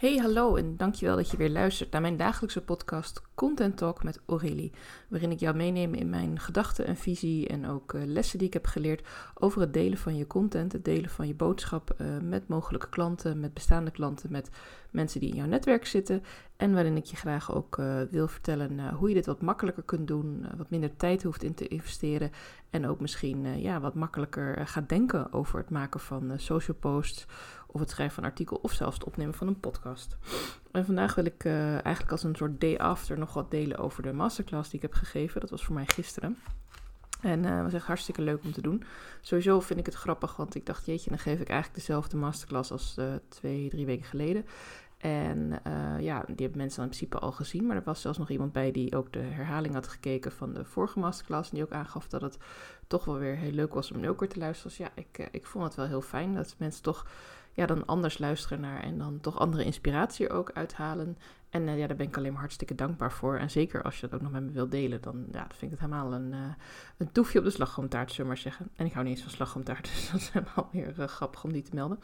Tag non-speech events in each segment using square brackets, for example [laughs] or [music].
Hey, hallo en dankjewel dat je weer luistert naar mijn dagelijkse podcast Content Talk met Aurélie, waarin ik jou meeneem in mijn gedachten en visie en ook uh, lessen die ik heb geleerd over het delen van je content, het delen van je boodschap uh, met mogelijke klanten, met bestaande klanten, met mensen die in jouw netwerk zitten en waarin ik je graag ook uh, wil vertellen hoe je dit wat makkelijker kunt doen, wat minder tijd hoeft in te investeren en ook misschien ja, wat makkelijker gaat denken over het maken van social posts of het schrijven van een artikel of zelfs het opnemen van een podcast. En vandaag wil ik uh, eigenlijk als een soort day after nog wat delen over de masterclass die ik heb gegeven. Dat was voor mij gisteren. En uh, was echt hartstikke leuk om te doen. Sowieso vind ik het grappig, want ik dacht, jeetje, dan geef ik eigenlijk dezelfde masterclass als uh, twee, drie weken geleden. En ja, die hebben mensen dan in principe al gezien. Maar er was zelfs nog iemand bij die ook de herhaling had gekeken van de vorige masterclass. En die ook aangaf dat het toch wel weer heel leuk was om nu ook weer te luisteren. Dus ja, ik, ik vond het wel heel fijn dat mensen toch ja, dan anders luisteren naar en dan toch andere inspiratie ook uithalen. En uh, ja, daar ben ik alleen maar hartstikke dankbaar voor. En zeker als je dat ook nog met me wilt delen, dan ja, vind ik het helemaal een, uh, een toefje op de slagroomtaart, zullen we maar zeggen. En ik hou niet eens van slagroomtaart, [laughs] dus dat is helemaal weer uh, grappig om die te melden.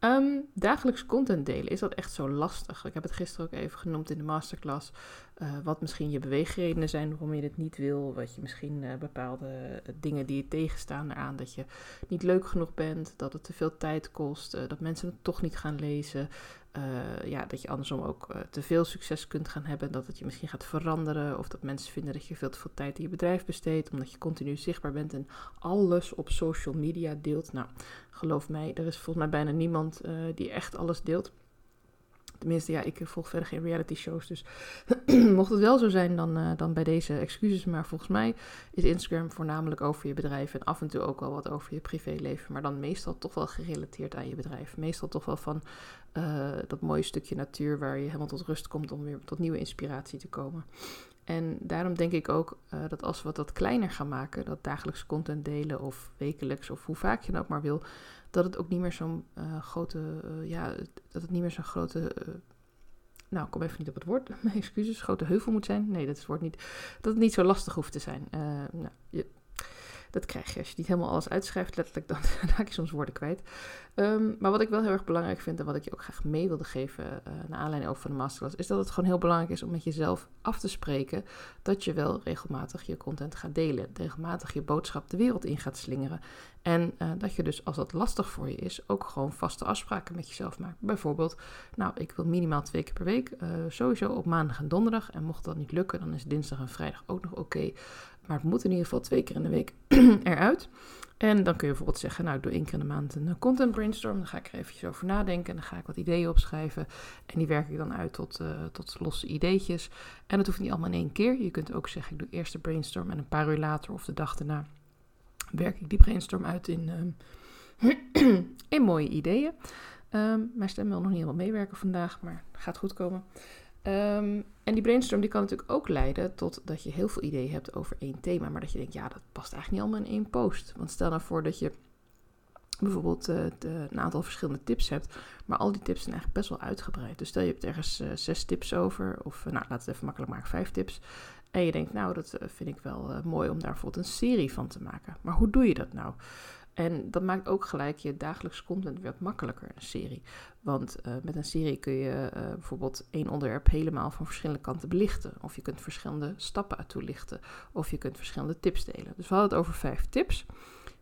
Um, dagelijks content delen, is dat echt zo lastig? Ik heb het gisteren ook even genoemd in de masterclass. Uh, wat misschien je beweegredenen zijn waarom je dit niet wil. Wat je misschien uh, bepaalde dingen die je tegenstaan eraan. Dat je niet leuk genoeg bent. Dat het te veel tijd kost. Dat mensen het toch niet gaan lezen. Ja, dat je andersom ook te veel succes kunt gaan hebben. Dat het je misschien gaat veranderen. Of dat mensen vinden dat je veel te veel tijd in je bedrijf besteedt. Omdat je continu zichtbaar bent en alles op social media deelt. Nou, geloof mij, er is volgens mij bijna niemand die echt alles deelt. Tenminste, ja, ik volg verder geen reality shows. Dus [clears throat] mocht het wel zo zijn, dan, uh, dan bij deze excuses. Maar volgens mij is Instagram voornamelijk over je bedrijf. En af en toe ook wel wat over je privéleven. Maar dan meestal toch wel gerelateerd aan je bedrijf. Meestal toch wel van uh, dat mooie stukje natuur waar je helemaal tot rust komt om weer tot nieuwe inspiratie te komen. En daarom denk ik ook uh, dat als we wat kleiner gaan maken, dat dagelijks content delen of wekelijks of hoe vaak je dat ook maar wil, dat het ook niet meer zo'n uh, grote, uh, ja, dat het niet meer zo'n grote, nou, ik kom even niet op het woord, [laughs] mijn excuses, grote heuvel moet zijn. Nee, dat is het woord niet, dat het niet zo lastig hoeft te zijn. nou, je, dat krijg je als je niet helemaal alles uitschrijft, letterlijk, dan [laughs] raak je soms woorden kwijt. Um, maar wat ik wel heel erg belangrijk vind en wat ik je ook graag mee wilde geven, uh, naar aanleiding ook van de masterclass, is dat het gewoon heel belangrijk is om met jezelf af te spreken dat je wel regelmatig je content gaat delen, regelmatig je boodschap de wereld in gaat slingeren. En uh, dat je dus, als dat lastig voor je is, ook gewoon vaste afspraken met jezelf maakt. Bijvoorbeeld, nou, ik wil minimaal twee keer per week, uh, sowieso op maandag en donderdag. En mocht dat niet lukken, dan is dinsdag en vrijdag ook nog oké. Maar het moet in ieder geval twee keer in de week [clears throat] eruit. En dan kun je bijvoorbeeld zeggen, nou ik doe één keer in de maand een content brainstorm. Dan ga ik er eventjes over nadenken en dan ga ik wat ideeën opschrijven. En die werk ik dan uit tot, uh, tot losse ideetjes. En dat hoeft niet allemaal in één keer. Je kunt ook zeggen, ik doe eerst de brainstorm en een paar uur later of de dag daarna werk ik die brainstorm uit in, um, [clears throat] in mooie ideeën. Um, mijn stem wil nog niet helemaal meewerken vandaag, maar gaat goed komen. Um, en die brainstorm die kan natuurlijk ook leiden tot dat je heel veel ideeën hebt over één thema, maar dat je denkt, ja, dat past eigenlijk niet allemaal in één post. Want stel nou voor dat je bijvoorbeeld de, een aantal verschillende tips hebt, maar al die tips zijn eigenlijk best wel uitgebreid. Dus stel je hebt ergens uh, zes tips over, of uh, nou, laat het even makkelijk maken, vijf tips. En je denkt, nou, dat vind ik wel mooi om daar bijvoorbeeld een serie van te maken. Maar hoe doe je dat nou? En dat maakt ook gelijk je dagelijks content wat makkelijker, een serie. Want uh, met een serie kun je uh, bijvoorbeeld één onderwerp helemaal van verschillende kanten belichten. Of je kunt verschillende stappen toelichten. Of je kunt verschillende tips delen. Dus we hadden het over vijf tips.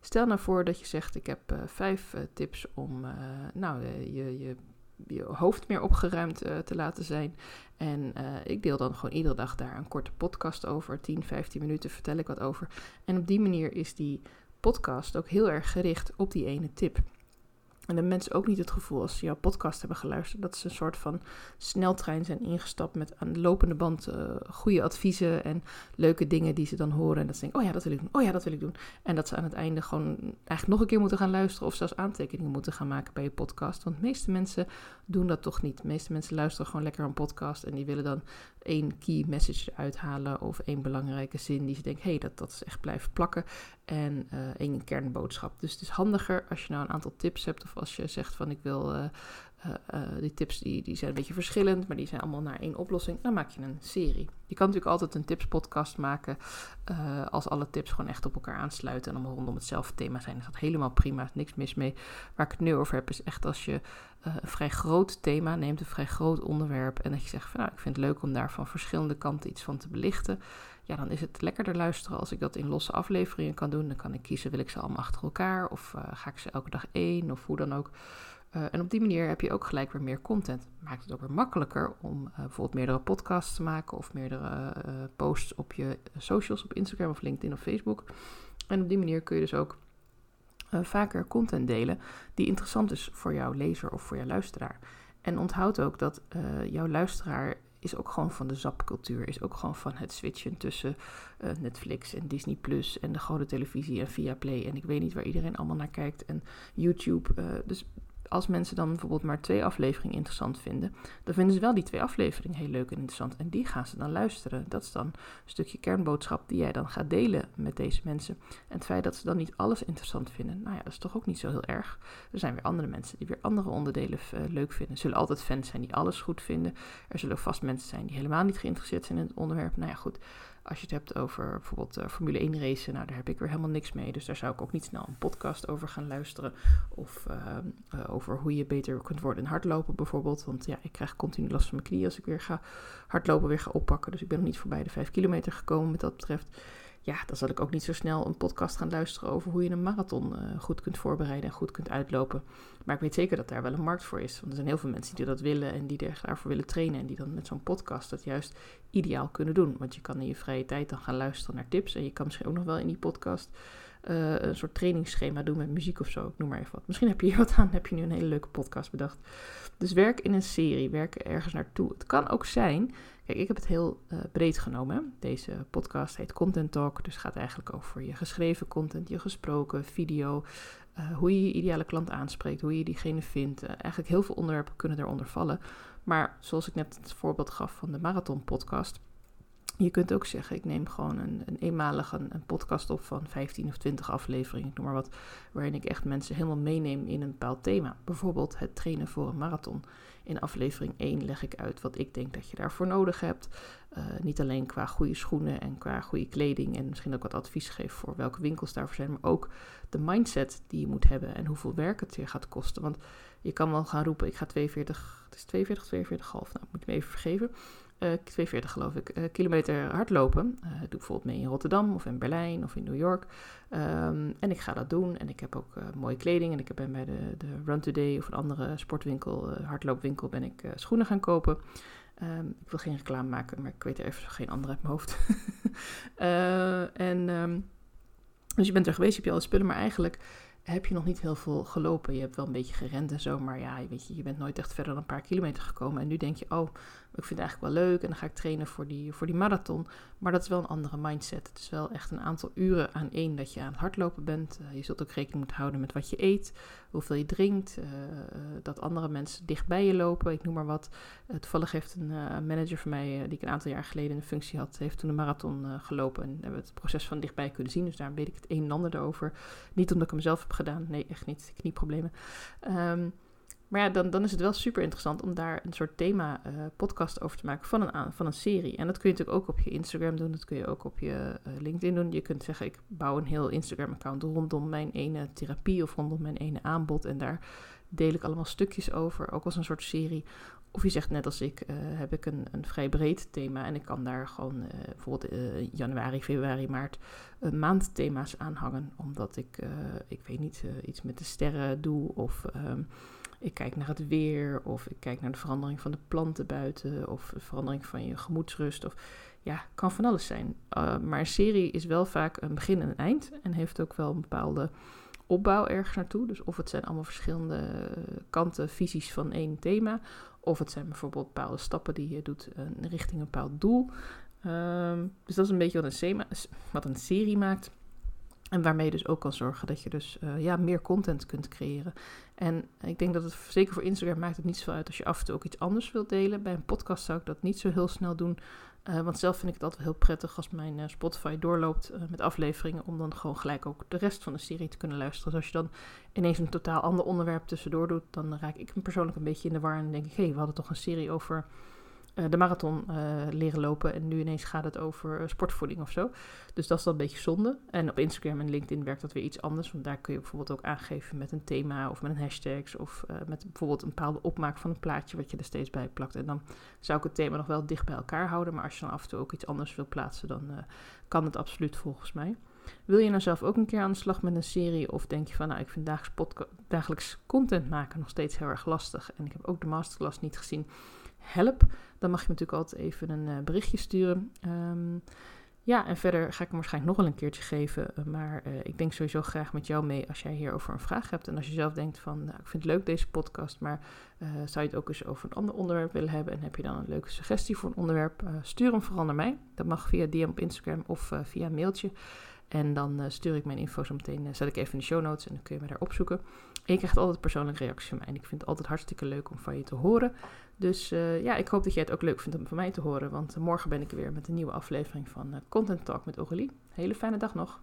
Stel nou voor dat je zegt, ik heb uh, vijf tips om nou, je, je, je hoofd meer opgeruimd te laten zijn. En ik deel dan gewoon iedere dag daar een korte podcast over. 10, 15 minuten vertel ik wat over. En op die manier is die podcast ook heel erg gericht op die ene tip. En dan mensen ook niet het gevoel als ze jouw podcast hebben geluisterd, dat ze een soort van sneltrein zijn ingestapt met aan de lopende band uh, goede adviezen en leuke dingen die ze dan horen. En dat ze denken, oh ja, dat wil ik doen, oh ja, dat wil ik doen. En dat ze aan het einde gewoon eigenlijk nog een keer moeten gaan luisteren of zelfs aantekeningen moeten gaan maken bij je podcast. Want de meeste mensen doen dat toch niet. De meeste mensen luisteren gewoon lekker een podcast en die willen dan één key message eruit halen of één belangrijke zin die ze denken, hé, hey, dat, dat is echt blijven plakken. En uh, één kernboodschap. Dus het is handiger als je nou een aantal tips hebt of als je zegt van ik wil uh, die tips die, die zijn een beetje verschillend, maar die zijn allemaal naar één oplossing. Dan maak je een serie. Je kan natuurlijk altijd een tipspodcast maken als alle tips gewoon echt op elkaar aansluiten en allemaal rondom hetzelfde thema zijn. Is dat helemaal prima, niks mis mee. Waar ik het nu over heb is echt als je een vrij groot thema neemt, een vrij groot onderwerp en dat je zegt van nou, ik vind het leuk om daar van verschillende kanten iets van te belichten ja, dan is het lekkerder luisteren als ik dat in losse afleveringen kan doen. Dan kan ik kiezen, wil ik ze allemaal achter elkaar of uh, ga ik ze elke dag één of hoe dan ook. Uh, en op die manier heb je ook gelijk weer meer content. Maakt het ook weer makkelijker om uh, bijvoorbeeld meerdere podcasts te maken of meerdere posts op je socials, op Instagram of LinkedIn of Facebook. En op die manier kun je dus ook vaker content delen die interessant is voor jouw lezer of voor jouw luisteraar. En onthoud ook dat jouw luisteraar is ook gewoon van de zapcultuur. Is ook gewoon van het switchen tussen uh, Netflix en Disney Plus en de grote televisie en Viaplay. En ik weet niet waar iedereen allemaal naar kijkt. En YouTube. Uh, dus als mensen dan bijvoorbeeld maar twee afleveringen interessant vinden, dan vinden ze wel die twee afleveringen heel leuk en interessant. En die gaan ze dan luisteren. Dat is dan een stukje kernboodschap die jij dan gaat delen met deze mensen. En het feit dat ze dan niet alles interessant vinden, nou ja, dat is toch ook niet zo heel erg. Er zijn weer andere mensen die weer andere onderdelen uh, leuk vinden. Er zullen altijd fans zijn die alles goed vinden. Er zullen vast mensen zijn die helemaal niet geïnteresseerd zijn in het onderwerp. Nou ja, goed. Als je het hebt over bijvoorbeeld uh, Formule 1 racen, nou daar heb ik weer helemaal niks mee. Dus daar zou ik ook niet snel een podcast over gaan luisteren. Of uh, uh, over hoe je beter kunt worden in hardlopen bijvoorbeeld. Want ja, ik krijg continu last van mijn knieën als ik weer ga hardlopen, weer ga oppakken. Dus ik ben nog niet voorbij de 5 kilometer gekomen met dat betreft ja, dan zal ik ook niet zo snel een podcast gaan luisteren over hoe je een marathon uh, goed kunt voorbereiden en goed kunt uitlopen. Maar ik weet zeker dat daar wel een markt voor is. Want er zijn heel veel mensen die dat willen en die daarvoor willen trainen. En die dan met zo'n podcast dat juist ideaal kunnen doen. Want je kan in je vrije tijd dan gaan luisteren naar tips. En je kan misschien ook nog wel in die podcast uh, een soort trainingsschema doen met muziek of zo. Ik noem maar even wat. Misschien heb je hier wat aan. Heb je nu een hele leuke podcast bedacht. Dus werk in een serie. Werk ergens naartoe. Het kan ook zijn Kijk, ik heb het heel uh, breed genomen. Deze podcast heet Content Talk, dus gaat eigenlijk over je geschreven content, je gesproken, video, uh, hoe je je ideale klant aanspreekt, hoe je diegene vindt. Eigenlijk heel veel onderwerpen kunnen eronder vallen. Maar zoals ik net het voorbeeld gaf van de Marathon podcast, je kunt ook zeggen, ik neem gewoon een, een eenmalige een, podcast op van 15 of 20 afleveringen, ik noem maar wat, waarin ik echt mensen helemaal meeneem in een bepaald thema. Bijvoorbeeld het trainen voor een marathon. In aflevering 1 leg ik uit wat ik denk dat je daarvoor nodig hebt. Uh, niet alleen qua goede schoenen en qua goede kleding en misschien ook wat advies geef voor welke winkels daarvoor zijn, maar ook de mindset die je moet hebben en hoeveel werk het je gaat kosten. Want je kan wel gaan roepen, ik ga 42, het is 42, 42,5, nou moet je me even vergeven. Uh, eh, 42 geloof ik, uh, kilometer hardlopen. Uh, doe bijvoorbeeld mee in Rotterdam of in Berlijn of in New York. Um, en ik ga dat doen en ik heb ook mooie kleding. En ik ben bij de, de Run Today of een andere sportwinkel, hardloopwinkel, ben ik schoenen gaan kopen. Um, ik wil geen reclame maken, maar ik weet er even geen andere uit mijn hoofd. [laughs] en um, dus je bent er geweest, je hebt je alle spullen, maar eigenlijk heb je nog niet heel veel gelopen. Je hebt wel een beetje gerend en zo, maar ja, weet je, je bent nooit echt verder dan een paar kilometer gekomen. En nu denk je, oh, ik vind het eigenlijk wel leuk en dan ga ik trainen voor die, voor die marathon. Maar dat is wel een andere mindset. Het is wel echt een aantal uren aan één dat je aan het hardlopen bent. Uh, je zult ook rekening moeten houden met wat je eet, hoeveel je drinkt, uh, dat andere mensen dicht bij je lopen. Ik noem maar wat. Toevallig heeft een manager van mij, die ik een aantal jaar geleden een functie had, heeft toen een marathon gelopen. En hebben het proces van dichtbij kunnen zien. Dus daar weet ik het een en ander erover. Niet omdat ik hem zelf heb gedaan, nee, echt niet. Knieproblemen. Um, maar ja, dan, dan is het wel super interessant om daar een soort thema uh, podcast over te maken van een, van een serie. En dat kun je natuurlijk ook op je Instagram doen, dat kun je ook op je uh, LinkedIn doen. Je kunt zeggen, ik bouw een heel Instagram-account rondom mijn ene therapie of rondom mijn ene aanbod. En daar deel ik allemaal stukjes over, ook als een soort serie. Of je zegt net als ik, uh, heb ik een, een vrij breed thema en ik kan daar gewoon bijvoorbeeld uh, januari, februari, maart maandthema's aan hangen. Omdat ik, ik weet niet, iets met de sterren doe of... Um, ik kijk naar het weer, of ik kijk naar de verandering van de planten buiten, of de verandering van je gemoedsrust. Of ja, kan van alles zijn. Uh, maar een serie is wel vaak een begin en een eind en heeft ook wel een bepaalde opbouw ergens naartoe. Dus of het zijn allemaal verschillende kanten, visies van één thema, of het zijn bijvoorbeeld bepaalde stappen die je doet uh, richting een bepaald doel. Um, dus dat is een beetje wat een, wat een serie maakt. En waarmee je dus ook kan zorgen dat je dus uh, ja, meer content kunt creëren. En ik denk dat het zeker voor Instagram maakt het niet zoveel uit als je af en toe ook iets anders wilt delen. Bij een podcast zou ik dat niet zo heel snel doen. Uh, want zelf vind ik het altijd heel prettig als mijn uh, Spotify doorloopt met afleveringen. Om dan gewoon gelijk ook de rest van de serie te kunnen luisteren. Dus als je dan ineens een totaal ander onderwerp tussendoor doet, dan raak ik persoonlijk een beetje in de war. En denk ik, hé, hey, we hadden toch een serie over de marathon uh, leren lopen. En nu ineens gaat het over uh, sportvoeding of zo. Dus dat is dan een beetje zonde. En op Instagram en LinkedIn werkt dat weer iets anders. Want daar kun je bijvoorbeeld ook aangeven met een thema of met een hashtag. Of met bijvoorbeeld een bepaalde opmaak van een plaatje wat je er steeds bij plakt. En dan zou ik het thema nog wel dicht bij elkaar houden. Maar als je dan af en toe ook iets anders wil plaatsen, dan kan het absoluut volgens mij. Wil je nou zelf ook een keer aan de slag met een serie? Of denk je van, nou, ik vind dagelijks, dagelijks content maken nog steeds heel erg lastig. En ik heb ook de masterclass niet gezien help, dan mag je natuurlijk altijd even een uh, berichtje sturen. Um, ja, en verder ga ik hem waarschijnlijk nog wel een keertje geven. Eh, maar uh, ik denk sowieso graag met jou mee als jij hierover een vraag hebt. En als je zelf denkt van, nou, ik vind het leuk deze podcast, maar zou je het ook eens over een ander onderwerp willen hebben? En heb je dan een leuke suggestie voor een onderwerp? stuur hem vooral naar mij. Dat mag via DM op Instagram of via een mailtje. En dan stuur ik mijn info zo meteen, zet ik even in de show notes en dan kun je me daar opzoeken. En je krijgt altijd persoonlijke reacties van mij. En ik vind het altijd hartstikke leuk om van je te horen. Dus uh, ja, ik hoop dat jij het ook leuk vindt om van mij te horen. Want morgen ben ik weer met een nieuwe aflevering van uh, Content Talk met Aurélie. Hele fijne dag nog.